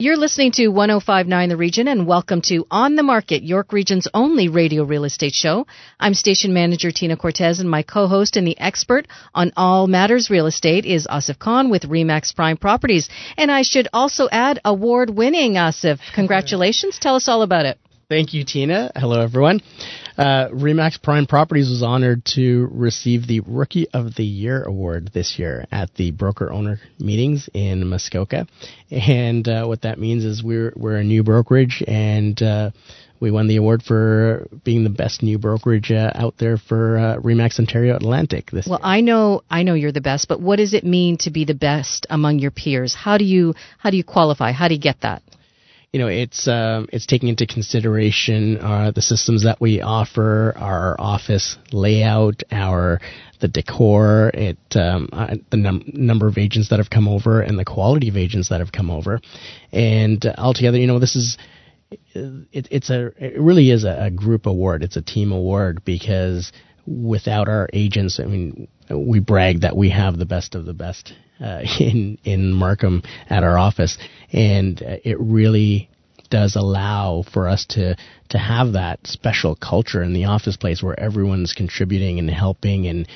You're listening to 1059 The Region and welcome to On the Market, York Region's only radio real estate show. I'm station manager Tina Cortez and my co-host and the expert on all matters real estate is Asif Khan with Remax Prime Properties. And I should also add award winning Asif. Congratulations. Tell us all about it. Thank you, Tina. Hello, everyone. Uh, Remax Prime Properties was honored to receive the Rookie of the Year award this year at the broker owner meetings in Muskoka. And uh, what that means is we're we're a new brokerage, and uh, we won the award for being the best new brokerage uh, out there for uh, Remax Ontario Atlantic this Well, year. I know I know you're the best, but what does it mean to be the best among your peers? How do you how do you qualify? How do you get that? You know, it's um, it's taking into consideration uh, the systems that we offer, our office layout, our the decor, it um, uh, the num- number of agents that have come over, and the quality of agents that have come over, and uh, altogether, you know, this is. It, it's a it really is a, a group award. It's a team award because without our agents, I mean, we brag that we have the best of the best uh, in in Markham at our office, and uh, it really does allow for us to to have that special culture in the office place where everyone's contributing and helping and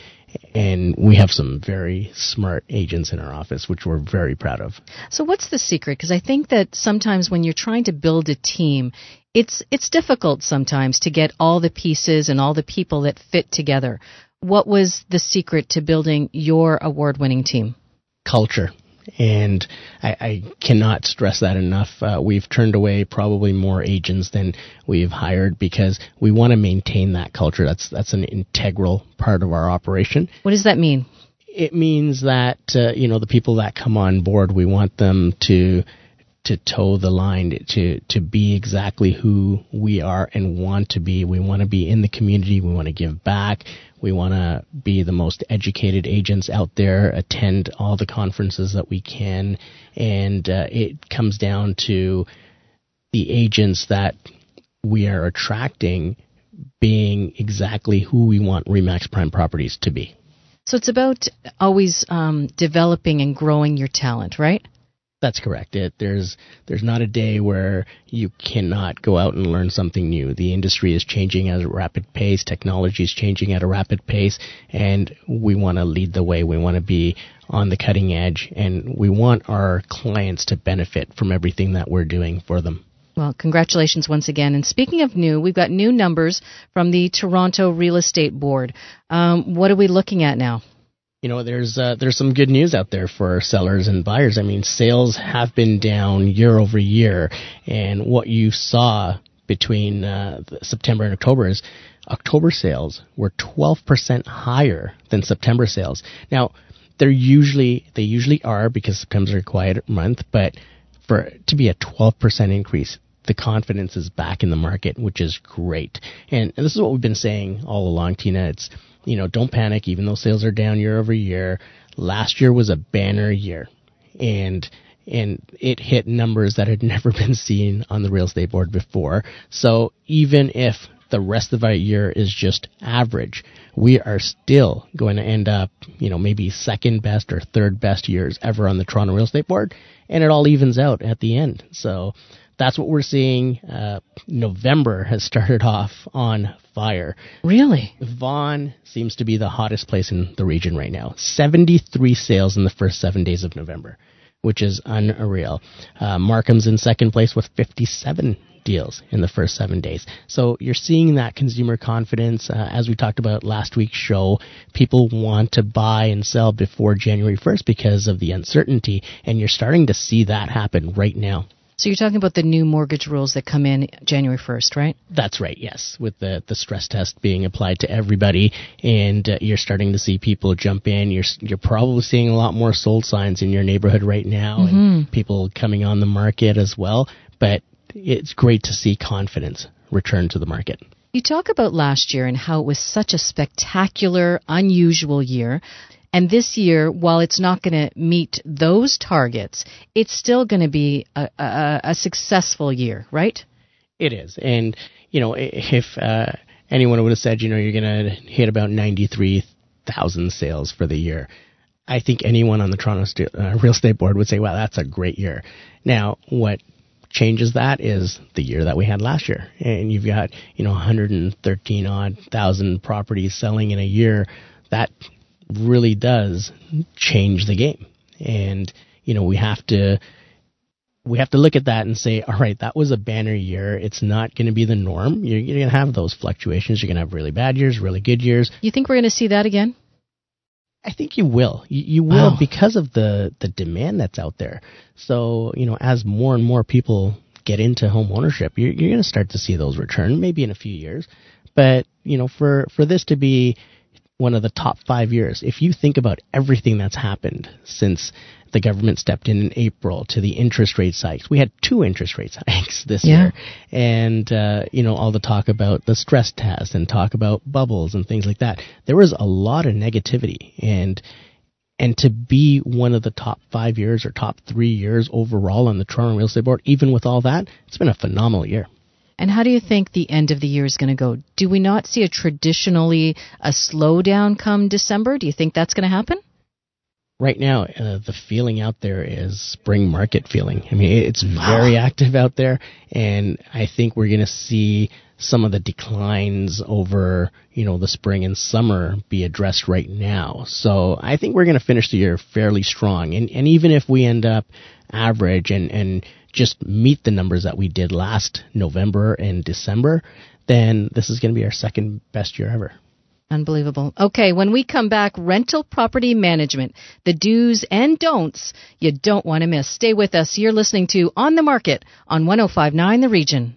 and we have some very smart agents in our office which we're very proud of So what's the secret? Because I think that sometimes when you're trying to build a team, it's it's difficult sometimes to get all the pieces and all the people that fit together. What was the secret to building your award-winning team? Culture and I, I cannot stress that enough. Uh, we've turned away probably more agents than we've hired because we want to maintain that culture. That's that's an integral part of our operation. What does that mean? It means that uh, you know the people that come on board, we want them to to toe the line, to to be exactly who we are and want to be. We want to be in the community. We want to give back. We want to be the most educated agents out there, attend all the conferences that we can, and uh, it comes down to the agents that we are attracting being exactly who we want Remax Prime Properties to be. So it's about always um, developing and growing your talent, right? That's correct. It, there's there's not a day where you cannot go out and learn something new. The industry is changing at a rapid pace. Technology is changing at a rapid pace, and we want to lead the way. We want to be on the cutting edge, and we want our clients to benefit from everything that we're doing for them. Well, congratulations once again. And speaking of new, we've got new numbers from the Toronto Real Estate Board. Um, what are we looking at now? You know, there's uh, there's some good news out there for sellers and buyers. I mean, sales have been down year over year, and what you saw between uh, September and October is October sales were 12% higher than September sales. Now, they're usually they usually are because September's a quiet month, but for to be a 12% increase, the confidence is back in the market, which is great. And, and this is what we've been saying all along, Tina. It's you know, don't panic, even though sales are down year over year. Last year was a banner year, and and it hit numbers that had never been seen on the real estate board before. So even if the rest of our year is just average, we are still going to end up, you know, maybe second best or third best years ever on the Toronto Real Estate Board, and it all evens out at the end. So that's what we're seeing. Uh, November has started off on fire. Really? Vaughan seems to be the hottest place in the region right now. 73 sales in the first seven days of November, which is unreal. Uh, Markham's in second place with 57 deals in the first seven days. So you're seeing that consumer confidence. Uh, as we talked about last week's show, people want to buy and sell before January 1st because of the uncertainty, and you're starting to see that happen right now. So you're talking about the new mortgage rules that come in January 1st, right? That's right. Yes, with the the stress test being applied to everybody, and uh, you're starting to see people jump in. You're you're probably seeing a lot more sold signs in your neighborhood right now, Mm-hmm. and people coming on the market as well. But it's great to see confidence return to the market. You talk about last year and how it was such a spectacular, unusual year. And this year, while it's not going to meet those targets, it's still going to be a, a, a, successful year, right? It is. And, you know, if uh, anyone would have said, you know, you're going to hit about 93,000 sales for the year, I think anyone on the Toronto St- uh, Real Estate Board would say, wow, that's a great year. Now, what changes that is the year that we had last year. And you've got, you know, 113 odd thousand properties selling in a year. That really does change the game. And, you know, we have to, we have to look at that and say, all right, that was a banner year. It's not going to be the norm. You're, you're going to have those fluctuations. You're going to have really bad years, really good years. You think we're going to see that again? I think you will. You, you will wow. because of the the demand that's out there. So you know, as more and more people get into home ownership, you're, you're going to start to see those return, maybe in a few years. But you know, for for this to be one of the top five years, if you think about everything that's happened since the government stepped in in April to the interest rate hikes. We had two interest rate hikes this yeah. year, and uh, you know all the talk about the stress test and talk about bubbles and things like that. There was a lot of negativity, and and to be one of the top five years or top three years overall on the Toronto Real Estate Board, even with all that, it's been a phenomenal year. And how do you think the end of the year is going to go? Do we not see a traditionally a slowdown come December? Do you think that's going to happen? right now uh, the feeling out there is spring market feeling. I mean, it's very active out there, and I think we're going to see some of the declines over you know the spring and summer be addressed right now. So I think we're going to finish the year fairly strong, and and even if we end up average and and just meet the numbers that we did last November and December, then this is going to be our second best year ever. Unbelievable. Okay, when we come back, rental property management, the do's and don'ts you don't want to miss. Stay with us. You're listening to On the Market on 1059 The Region.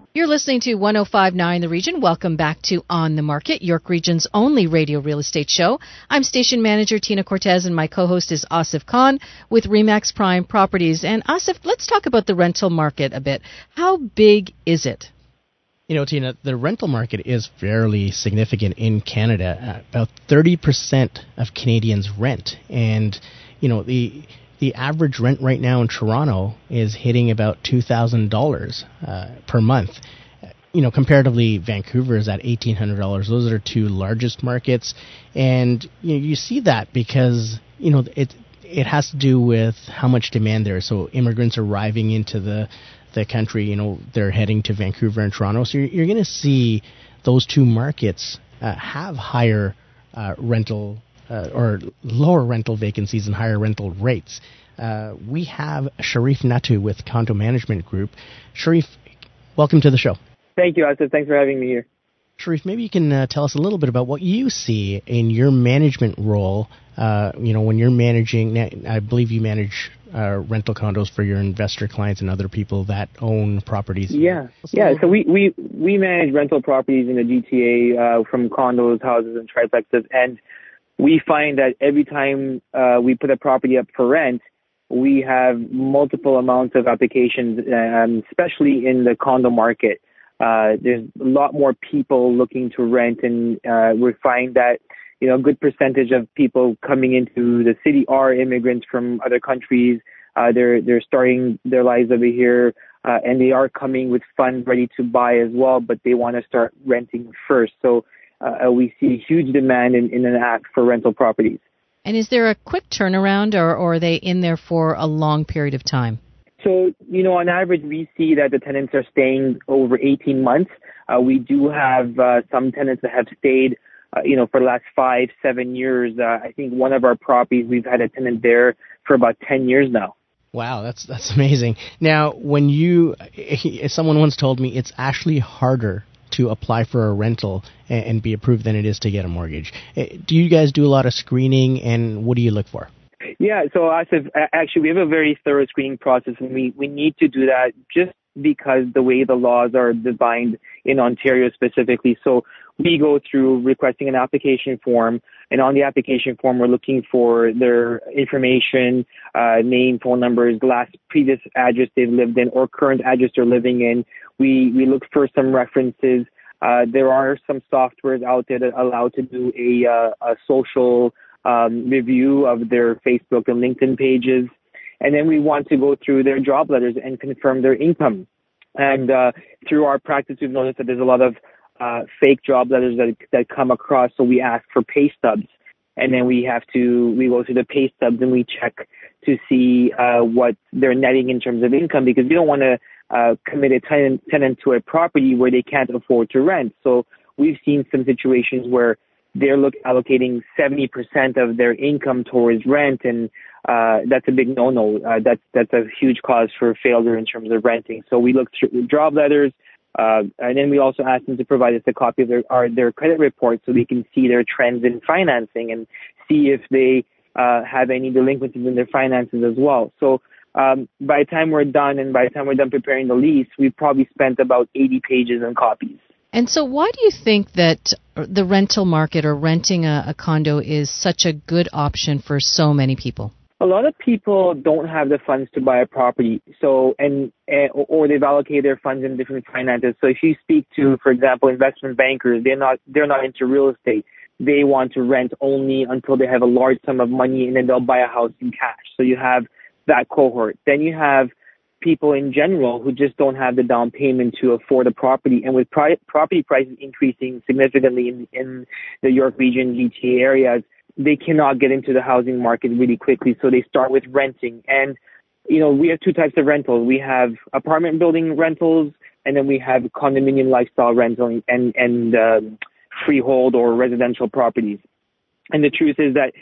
You're listening to 1059 The Region. Welcome back to On the Market, York Region's only radio real estate show. I'm station manager Tina Cortez and my co-host is Asif Khan with Remax Prime Properties. And Asif, let's talk about the rental market a bit. How big is it? You know, Tina, the rental market is fairly significant in Canada. About 30% of Canadians rent. And, you know, the the average rent right now in Toronto is hitting about two thousand uh, dollars per month. You know, comparatively, Vancouver is at eighteen hundred dollars. Those are two largest markets, and you, know, you see that because you know it it has to do with how much demand there is. So immigrants arriving into the the country, you know, they're heading to Vancouver and Toronto. So you're, you're going to see those two markets uh, have higher uh, rental uh, or lower rental vacancies and higher rental rates. Uh, we have Sharif Natu with Condo Management Group. Sharif, welcome to the show. Thank you, Asif. Thanks for having me here. Sharif, maybe you can uh, tell us a little bit about what you see in your management role. Uh, you know, when you're managing, I believe you manage uh, rental condos for your investor clients and other people that own properties. Yeah, yeah. So we, we we manage rental properties in the GTA uh, from condos, houses, and triplexes, and we find that every time uh, we put a property up for rent, we have multiple amounts of applications, um, especially in the condo market. Uh, there's a lot more people looking to rent, and uh, we find that you know a good percentage of people coming into the city are immigrants from other countries. Uh, they're they're starting their lives over here, uh, and they are coming with funds ready to buy as well, but they want to start renting first. So uh, we see huge demand in, in an act for rental properties. And is there a quick turnaround, or, or are they in there for a long period of time? So, you know, on average, we see that the tenants are staying over 18 months. Uh, we do have uh, some tenants that have stayed, uh, you know, for the last five, seven years. Uh, I think one of our properties, we've had a tenant there for about 10 years now. Wow, that's that's amazing. Now, when you, someone once told me, it's actually harder to apply for a rental and, and be approved than it is to get a mortgage. Eh, do you guys do a lot of screening, and what do you look for? Yeah, so I said actually, we have a very thorough screening process, and we, we need to do that just because the way the laws are designed in Ontario specifically. So we go through requesting an application form, and on the application form, we're looking for their information, uh, name, phone numbers, last previous address they've lived in, or current address they're living in. We we look for some references. Uh, there are some softwares out there that allow to do a, uh, a social um, review of their Facebook and LinkedIn pages. And then we want to go through their job letters and confirm their income. And uh, through our practice, we've noticed that there's a lot of uh, fake job letters that that come across. So we ask for pay stubs, and then we have to we go through the pay stubs and we check to see uh, what they're netting in terms of income because we don't want to uh, commit a tenant tenant to a property where they can't afford to rent. So we've seen some situations where they're look allocating 70% of their income towards rent and uh, that's a big no-no. Uh, that's that's a huge cause for failure in terms of renting. So we look through job letters, uh, and then we also ask them to provide us a copy of their our, their credit report so we can see their trends in financing and see if they uh, have any delinquencies in their finances as well. So um, by the time we're done and by the time we're done preparing the lease, we've probably spent about 80 pages and copies. And so, why do you think that the rental market or renting a, a condo is such a good option for so many people? A lot of people don't have the funds to buy a property. So, and, and, or they've allocated their funds in different finances. So if you speak to, for example, investment bankers, they're not, they're not into real estate. They want to rent only until they have a large sum of money and then they'll buy a house in cash. So you have that cohort. Then you have people in general who just don't have the down payment to afford a property. And with pri- property prices increasing significantly in, in the York region, GTA areas, they cannot get into the housing market really quickly, so they start with renting. And you know, we have two types of rentals. We have apartment building rentals, and then we have condominium lifestyle rental and and um, freehold or residential properties. And the truth is that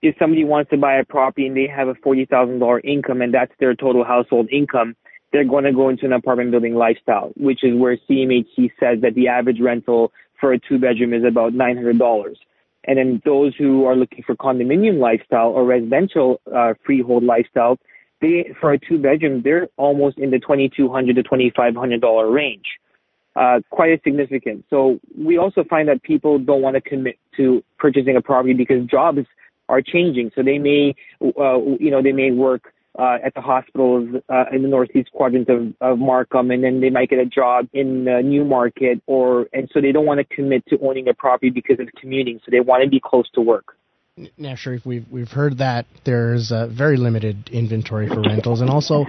if somebody wants to buy a property and they have a forty thousand dollar income and that's their total household income, they're going to go into an apartment building lifestyle, which is where CMHC says that the average rental for a two bedroom is about nine hundred dollars. And then those who are looking for condominium lifestyle or residential uh, freehold lifestyle, they for a two bedroom, they're almost in the twenty two hundred to twenty five hundred dollar range. Uh, quite a significant. So we also find that people don't want to commit to purchasing a property because jobs are changing. So they may, uh, you know, they may work at the hospitals uh, in the northeast quadrant of, of Markham, and then they might get a job in uh, Newmarket, or and so they don't want to commit to owning a property because of commuting. So they want to be close to work. Now, Sharif, we've we've heard that there's a very limited inventory for rentals, and also,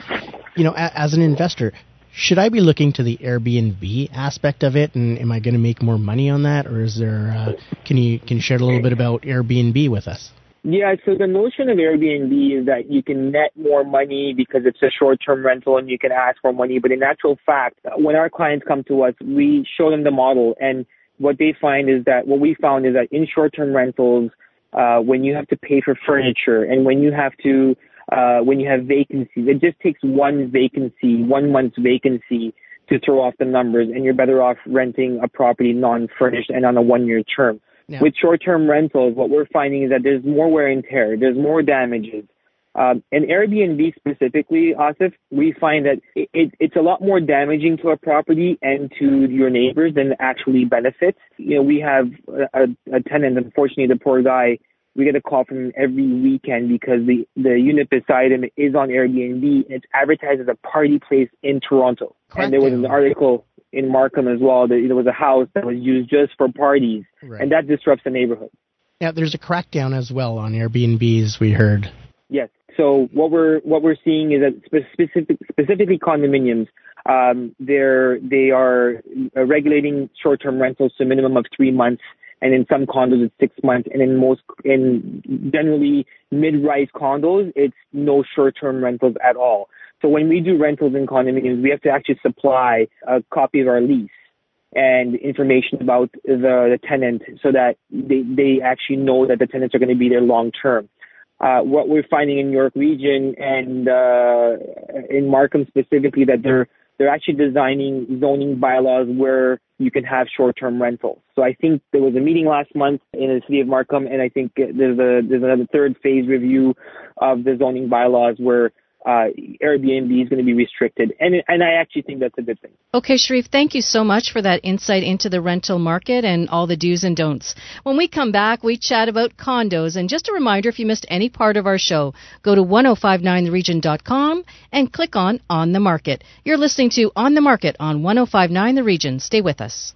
you know, a, as an investor, should I be looking to the Airbnb aspect of it, and am I going to make more money on that, or is there? Uh, can you can you share a little bit about Airbnb with us? Yeah, so the notion of Airbnb is that you can net more money because it's a short-term rental and you can ask for money. But in actual fact, when our clients come to us, we show them the model and what they find is that what we found is that in short-term rentals, uh, when you have to pay for furniture and when you have to, uh, when you have vacancies, it just takes one vacancy, one month's vacancy to throw off the numbers and you're better off renting a property non-furnished and on a one-year term. Yeah. With short-term rentals, what we're finding is that there's more wear and tear, there's more damages. Um, and Airbnb specifically, Asif, we find that it, it, it's a lot more damaging to a property and to your neighbors than actually benefits. You know, we have a, a tenant, unfortunately, the poor guy, we get a call from him every weekend because the, the unit beside him is on Airbnb and it's advertised as a party place in Toronto. Correct. And there was an article in Markham as well. There, was a house that was used just for parties, right. and that disrupts the neighborhood. Yeah, there's a crackdown as well on Airbnbs. We heard. Yes. So what we're what we're seeing is that specific, specifically condominiums, um, they're they are regulating short-term rentals to a minimum of three months, and in some condos it's six months, and in most in generally mid-rise condos it's no short-term rentals at all. So when we do rentals in condominiums, we have to actually supply a copy of our lease and information about the, the tenant so that they, they actually know that the tenants are going to be there long term. Uh, what we're finding in York region and uh, in Markham specifically that they're they're actually designing zoning bylaws where you can have short-term rentals. So I think there was a meeting last month in the city of Markham, and I think there's a there's another third phase review of the zoning bylaws where uh, Airbnb is going to be restricted, and and I actually think that's a good thing. Okay, Sharif, thank you so much for that insight into the rental market and all the do's and don'ts. When we come back, we chat about condos, and just a reminder, if you missed any part of our show, go to 1059theregion.com and click on On the Market. You're listening to On the Market on 1059 The Region. Stay with us.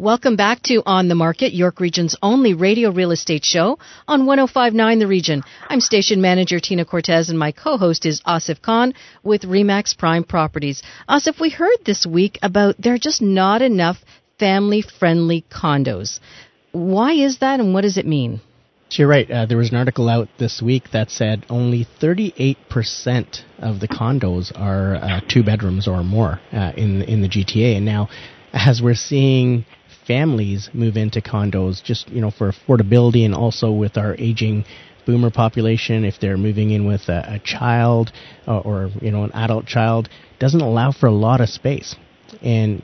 Welcome back to On the Market, York Region's only radio real estate show on 1059 The Region. I'm station manager Tina Cortez and my co-host is Asif Khan with Remax Prime Properties. Asif, we heard this week about there are just not enough family-friendly condos. Why is that and what does it mean? You're right. Uh, there was an article out this week that said only 38% of the condos are uh, two bedrooms or more uh, in in the GTA. And now, as we're seeing families move into condos just you know for affordability and also with our aging boomer population if they're moving in with a, a child uh, or you know an adult child doesn't allow for a lot of space and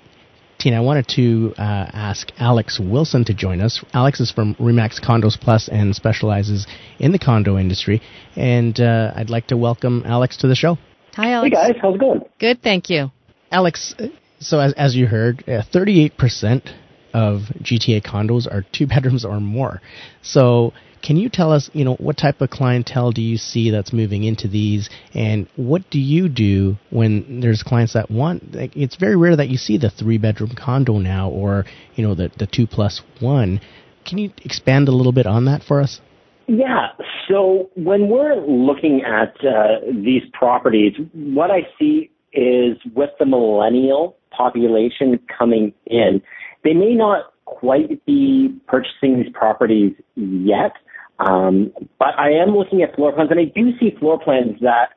Tina, I wanted to uh, ask Alex Wilson to join us. Alex is from Remax Condos Plus and specializes in the condo industry. And uh, I'd like to welcome Alex to the show. Hi, Alex. Hey, guys. How's it going? Good, thank you. Alex, so as, as you heard, uh, 38% of GTA condos are two bedrooms or more. So, can you tell us, you know, what type of clientele do you see that's moving into these, and what do you do when there's clients that want? Like, it's very rare that you see the three bedroom condo now, or you know, the the two plus one. Can you expand a little bit on that for us? Yeah. So when we're looking at uh, these properties, what I see is with the millennial population coming in, they may not quite be purchasing these properties yet, um, but I am looking at floor plans, and I do see floor plans that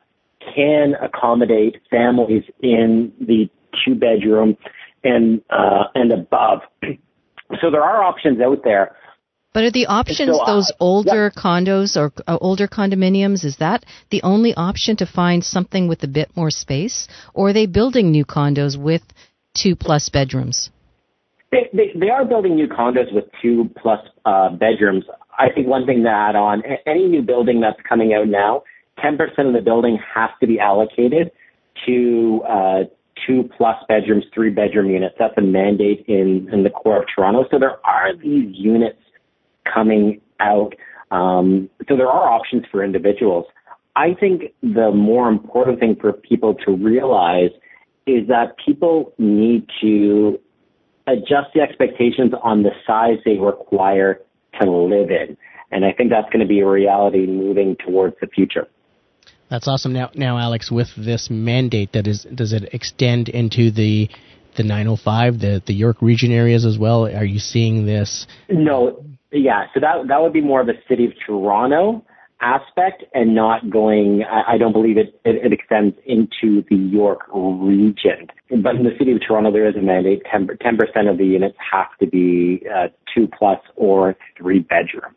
can accommodate families in the two bedroom and uh, and above. So there are options out there. But are the options so, uh, those older yeah. condos or uh, older condominiums? Is that the only option to find something with a bit more space, or are they building new condos with two plus bedrooms? They, they, they are building new condos with two plus uh, bedrooms. I think one thing to add on, any new building that's coming out now, 10% of the building has to be allocated to uh, two plus bedrooms, three bedroom units. That's a mandate in, in the core of Toronto. So there are these units coming out. Um, so there are options for individuals. I think the more important thing for people to realize is that people need to adjust the expectations on the size they require to live in. And I think that's going to be a reality moving towards the future. That's awesome. Now, now, Alex, with this mandate, that is, does it extend into the the 905, the the York region areas as well? Are you seeing this? No, yeah. So that that would be more of a city of Toronto aspect and not going, I, I don't believe it, it, it, extends into the York region. But in the city of Toronto, there is a mandate. 10, percent of the units have to be uh, two plus or three bedroom.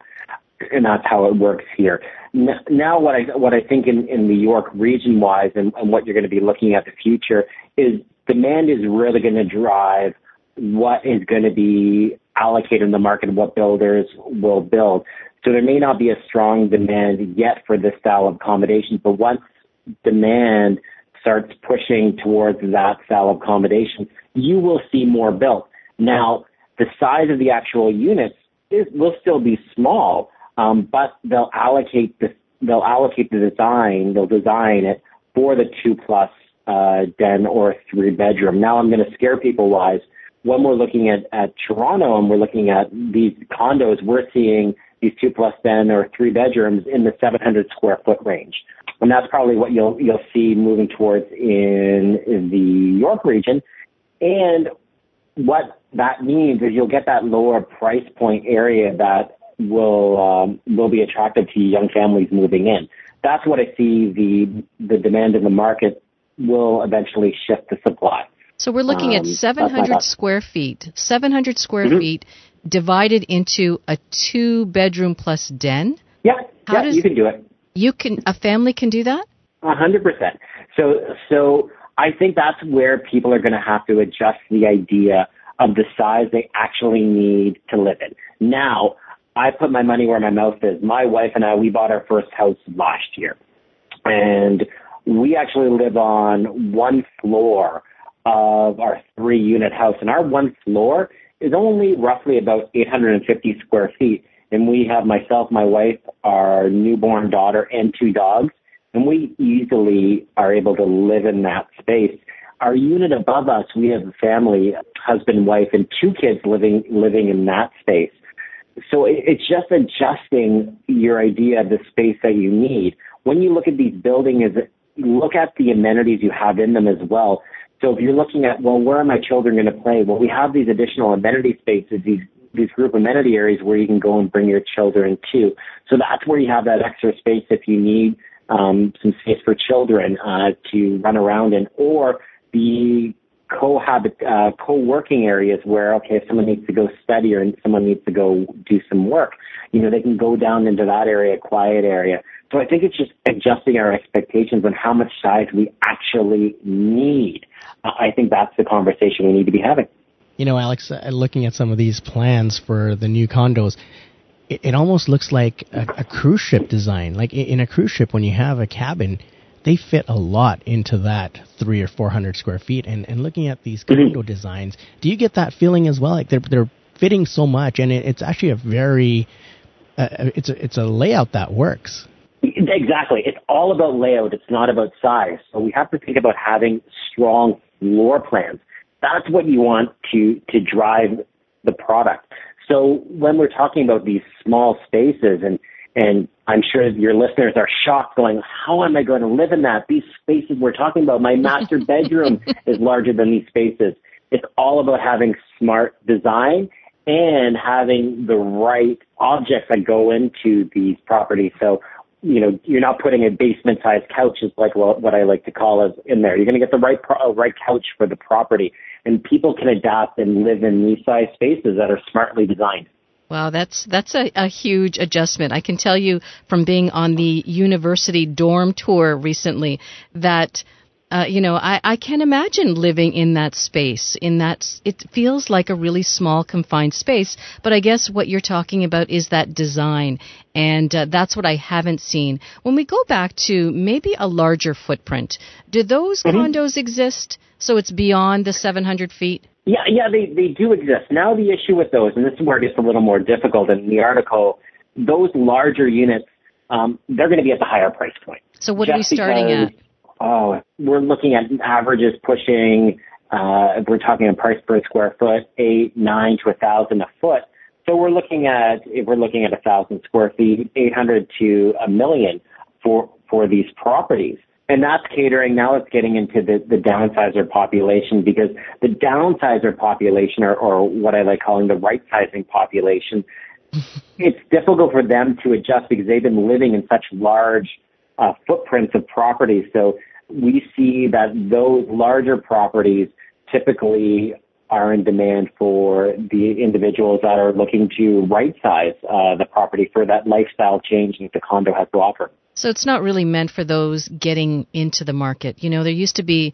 And that's how it works here. Now, what I what I think in, in the York region wise, and, and what you're going to be looking at the future is demand is really going to drive what is going to be allocated in the market what builders will build. So there may not be a strong demand yet for this style of accommodation, but once demand starts pushing towards that style of accommodation, you will see more built. Now, the size of the actual units is, will still be small, um, but they'll allocate the they'll allocate the design, they'll design it for the two plus uh, den or three bedroom. Now I'm going to scare people wise. When we're looking at, at Toronto and we're looking at these condos, we're seeing these two plus den or three bedrooms in the 700 square foot range. And that's probably what you'll, you'll see moving towards in, in the York region. And what that means is you'll get that lower price point area that will um, will be attractive to young families moving in. That's what I see the the demand in the market will eventually shift the supply. So we're looking um, at 700 square feet, 700 square mm-hmm. feet divided into a two bedroom plus den. Yeah, How yeah, does, you can do it. You can a family can do that. A hundred percent. So so I think that's where people are going to have to adjust the idea of the size they actually need to live in. Now, I put my money where my mouth is. My wife and I, we bought our first house last year. And we actually live on one floor of our three unit house. And our one floor is only roughly about 850 square feet. And we have myself, my wife, our newborn daughter, and two dogs. And we easily are able to live in that space. Our unit above us, we have a family, husband, wife, and two kids living, living in that space. So it's just adjusting your idea of the space that you need. When you look at these buildings, look at the amenities you have in them as well. So if you're looking at, well, where are my children going to play? Well, we have these additional amenity spaces, these these group amenity areas where you can go and bring your children to. So that's where you have that extra space if you need um, some space for children uh, to run around in, or the co-habit, uh, co-working areas where, okay, if someone needs to go study or someone needs to go do some work, you know, they can go down into that area, quiet area. So I think it's just adjusting our expectations on how much size we actually need. I think that's the conversation we need to be having. You know, Alex, uh, looking at some of these plans for the new condos, it, it almost looks like a, a cruise ship design. Like in a cruise ship, when you have a cabin, they fit a lot into that three or four hundred square feet. And and looking at these mm-hmm. condo designs, do you get that feeling as well? Like they're they're fitting so much, and it, it's actually a very uh, it's a, it's a layout that works. Exactly. It's all about layout. It's not about size. So we have to think about having strong floor plans. That's what you want to to drive the product. So when we're talking about these small spaces and and I'm sure your listeners are shocked going, how am I going to live in that? These spaces we're talking about, my master bedroom is larger than these spaces. It's all about having smart design and having the right objects that go into these properties. So, you know, you're not putting a basement sized couch is like what I like to call it in there. You're going to get the right, pro- uh, right couch for the property and people can adapt and live in these size spaces that are smartly designed. Wow, that's that's a, a huge adjustment. I can tell you from being on the university dorm tour recently that uh, you know, I, I can imagine living in that space. In that, it feels like a really small, confined space. But I guess what you're talking about is that design, and uh, that's what I haven't seen. When we go back to maybe a larger footprint, do those mm-hmm. condos exist? So it's beyond the 700 feet. Yeah, yeah, they they do exist. Now the issue with those, and this is where it gets a little more difficult in the article, those larger units, um, they're going to be at the higher price point. So what are we starting at? Oh, we're looking at averages pushing. Uh, we're talking a price per square foot, eight, nine to a thousand a foot. So we're looking at if we're looking at a thousand square feet, eight hundred to a million for for these properties. And that's catering. Now it's getting into the, the downsizer population because the downsizer population, or, or what I like calling the right sizing population, it's difficult for them to adjust because they've been living in such large uh, footprints of properties. So we see that those larger properties typically are in demand for the individuals that are looking to right size uh, the property for that lifestyle change that the condo has to offer. So it's not really meant for those getting into the market. You know, there used to be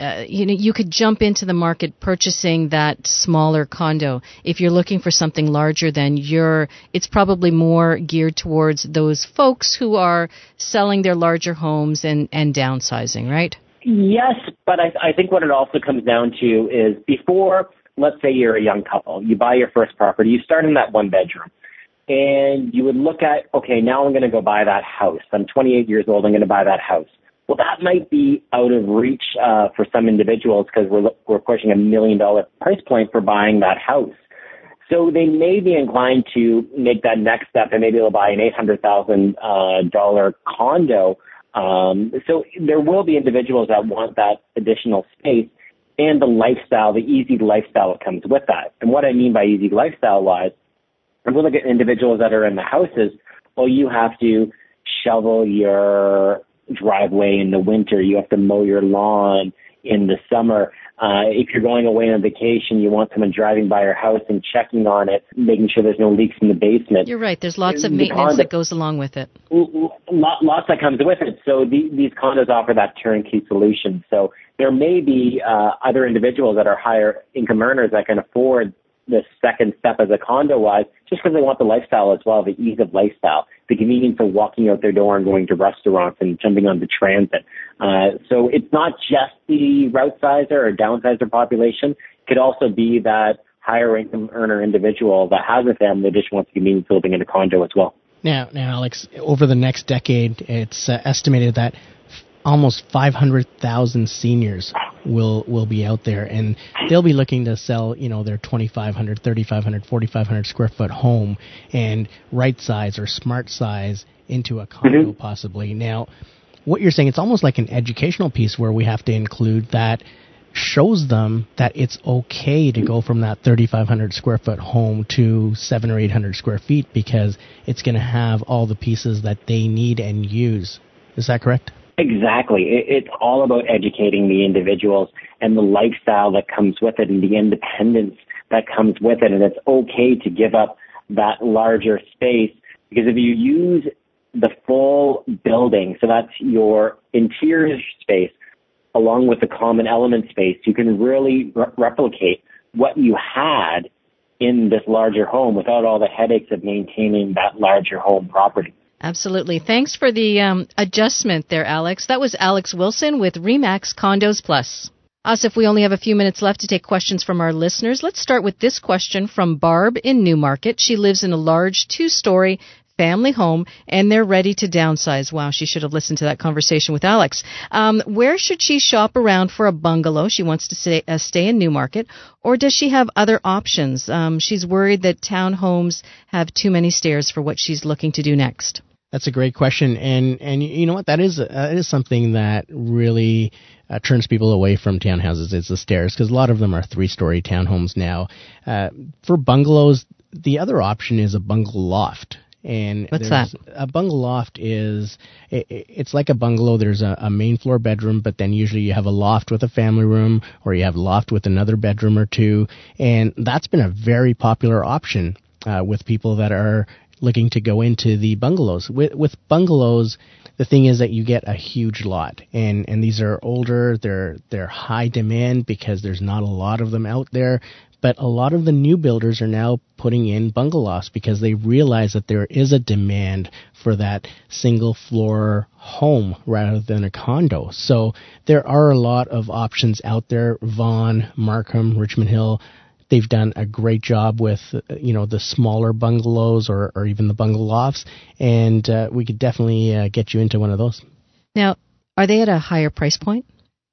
uh, you know you could jump into the market purchasing that smaller condo. If you're looking for something larger then you're it's probably more geared towards those folks who are selling their larger homes and and downsizing right? Yes but i i think what it also comes down to is before let's say you're a young couple you buy your first property you start in that one bedroom and you would look at okay now i'm going to go buy that house. I'm 28 years old i'm going to buy that house well, that might be out of reach uh, for some individuals because we're we're pushing a million dollar price point for buying that house. So they may be inclined to make that next step, and maybe they'll buy an eight hundred thousand uh, dollar condo. Um, so there will be individuals that want that additional space and the lifestyle, the easy lifestyle that comes with that. And what I mean by easy lifestyle wise And we look at individuals that are in the houses, well, you have to shovel your driveway in the winter. You have to mow your lawn in the summer. Uh, if you're going away on vacation, you want someone driving by your house and checking on it, making sure there's no leaks in the basement. You're right. There's lots of maintenance that goes along with it. Lots that comes with it. So the, these condos offer that turnkey solution. So there may be uh, other individuals that are higher income earners that can afford the second step as a condo wise, just because they want the lifestyle as well, the ease of lifestyle, the convenience of walking out their door and going to restaurants and jumping on the transit. Uh, so it's not just the route sizer or downsizer population. It could also be that higher income earner individual that has a family that just wants the convenience of living in a condo as well. Now, now, Alex, over the next decade, it's uh, estimated that almost 500,000 seniors will will be out there and they'll be looking to sell you know their 2500 3500 4500 square foot home and right size or smart size into a condo mm-hmm. possibly. Now what you're saying it's almost like an educational piece where we have to include that shows them that it's okay to go from that 3500 square foot home to 7 or 800 square feet because it's going to have all the pieces that they need and use. Is that correct Exactly. it's all about educating the individuals and the lifestyle that comes with it and the independence that comes with it. And it's okay to give up that larger space because if you use the full building, so that's your interior space along with the common element space, you can really re- replicate what you had in this larger home without all the headaches of maintaining that larger home property. Absolutely. Thanks for the um, adjustment there, Alex. That was Alex Wilson with Remax Condos Plus. Asif, we only have a few minutes left to take questions from our listeners. Let's start with this question from Barb in Newmarket. She lives in a large two-story family home and they're ready to downsize. Wow, she should have listened to that conversation with Alex. Um, where should she shop around for a bungalow? She wants to stay, uh, stay in Newmarket, or does she have other options? Um, she's worried that townhomes have too many stairs for what she's looking to do next. That's a great question, and and you know what? That is that is something that really uh, turns people away from townhouses. Is the stairs because a lot of them are three-story townhomes now. Uh, for bungalows, the other option is a bungalow loft. And what's that? A bungalow loft is it, it's like a bungalow. There's a, a main floor bedroom, but then usually you have a loft with a family room, or you have a loft with another bedroom or two, and that's been a very popular option uh, with people that are looking to go into the bungalows. With, with bungalows, the thing is that you get a huge lot, and and these are older. They're they're high demand because there's not a lot of them out there. But a lot of the new builders are now putting in bungalows because they realize that there is a demand for that single floor home rather than a condo. So there are a lot of options out there. Vaughan, Markham, Richmond Hill, They've done a great job with uh, you know the smaller bungalows or, or even the bungalow lofts, and uh, we could definitely uh, get you into one of those. Now, are they at a higher price point?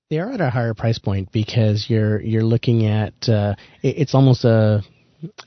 They are at a higher price point because you're you're looking at uh, it, it's almost a,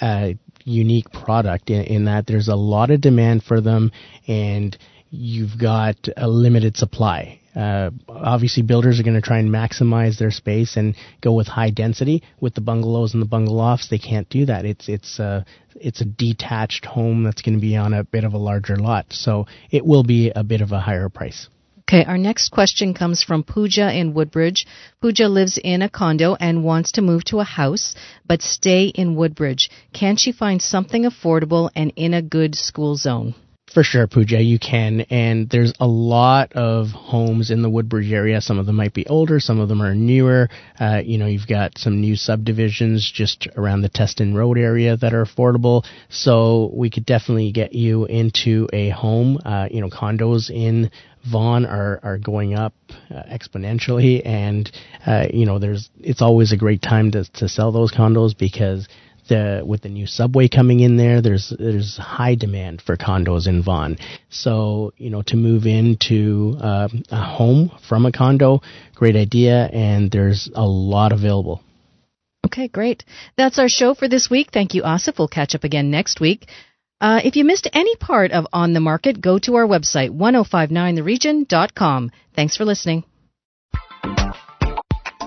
a unique product in, in that there's a lot of demand for them and you've got a limited supply. Uh, obviously, builders are going to try and maximize their space and go with high density. With the bungalows and the bungalofts, they can't do that. It's it's a it's a detached home that's going to be on a bit of a larger lot, so it will be a bit of a higher price. Okay, our next question comes from Pooja in Woodbridge. Pooja lives in a condo and wants to move to a house, but stay in Woodbridge. Can she find something affordable and in a good school zone? For sure, Pooja, you can. And there's a lot of homes in the Woodbridge area. Some of them might be older, some of them are newer. Uh, you know, you've got some new subdivisions just around the Teston Road area that are affordable. So we could definitely get you into a home. Uh, you know, condos in Vaughan are, are going up uh, exponentially, and uh, you know, there's it's always a great time to to sell those condos because the with the new subway coming in there, there's there's high demand for condos in Vaughan. So you know to move into uh, a home from a condo, great idea, and there's a lot available. Okay, great. That's our show for this week. Thank you, Asif. We'll catch up again next week. Uh, if you missed any part of On the Market, go to our website, 1059theregion.com. Thanks for listening.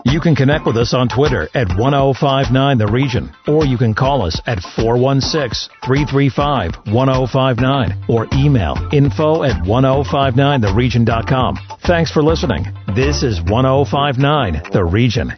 You can connect with us on Twitter at 1059 The Region, or you can call us at 416 335 1059 or email info at 1059theregion.com. Thanks for listening. This is 1059 The Region.